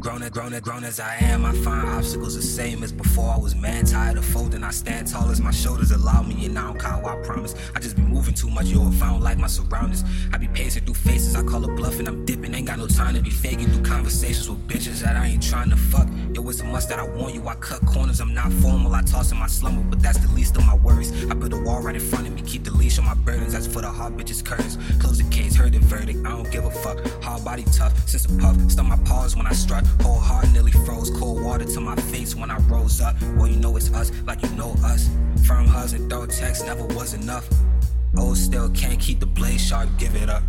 grown, as grown and grown as I am, I find obstacles the same as before. I was mad, tired of folding. I stand tall as my shoulders allow me, and now I don't I promise. I just be moving too much, yo, if I don't like my surroundings. I be pacing through faces, I call it bluffing. I'm dipping, ain't got no time to be faking through conversations with bitches that I ain't trying to fuck. Yo, it's a must that I want you. I cut corners, I'm not formal. I toss in my slumber, but that's the least of my worries. I build a wall right in front of me, keep the leash on my burdens. That's for the hard bitches' curtains. Close the case, heard the. I don't give a fuck. Hard body tough, since a puff. Stump my paws when I strut. Whole heart nearly froze. Cold water to my face when I rose up. Well, you know it's us, like you know us. Firm hugs and throw text never was enough. Oh, still can't keep the blade sharp, give it up.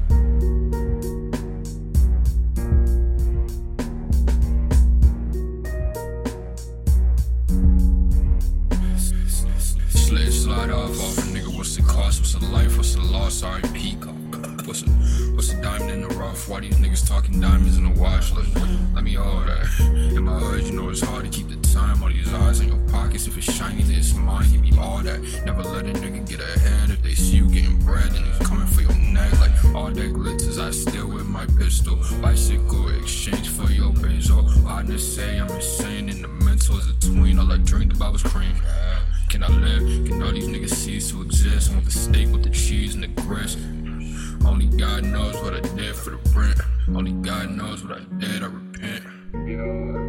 Slid, slide off, off a nigga. What's the cost? What's the life? What's the loss? Sorry, peak. What's a, what's diamond in the rough? Why these niggas talking diamonds in the wash? Let, let me hold that. In my hood, you know it's hard to keep the time. All these eyes in your pockets. If it's shiny, then it's mine. Give me all that. Never let a nigga get ahead. If they see you getting bread, then it's coming for your neck. Like all that glitters, I still with my pistol. Bicycle exchange for your benzo. Hard to say I'm insane in the mental is a tween. All I dreamed about was cream. Can I live? Can all these niggas cease to exist? I want the steak with the cheese and the grits. Only God knows what I did for the rent. Only God knows what I did, I repent. Gotta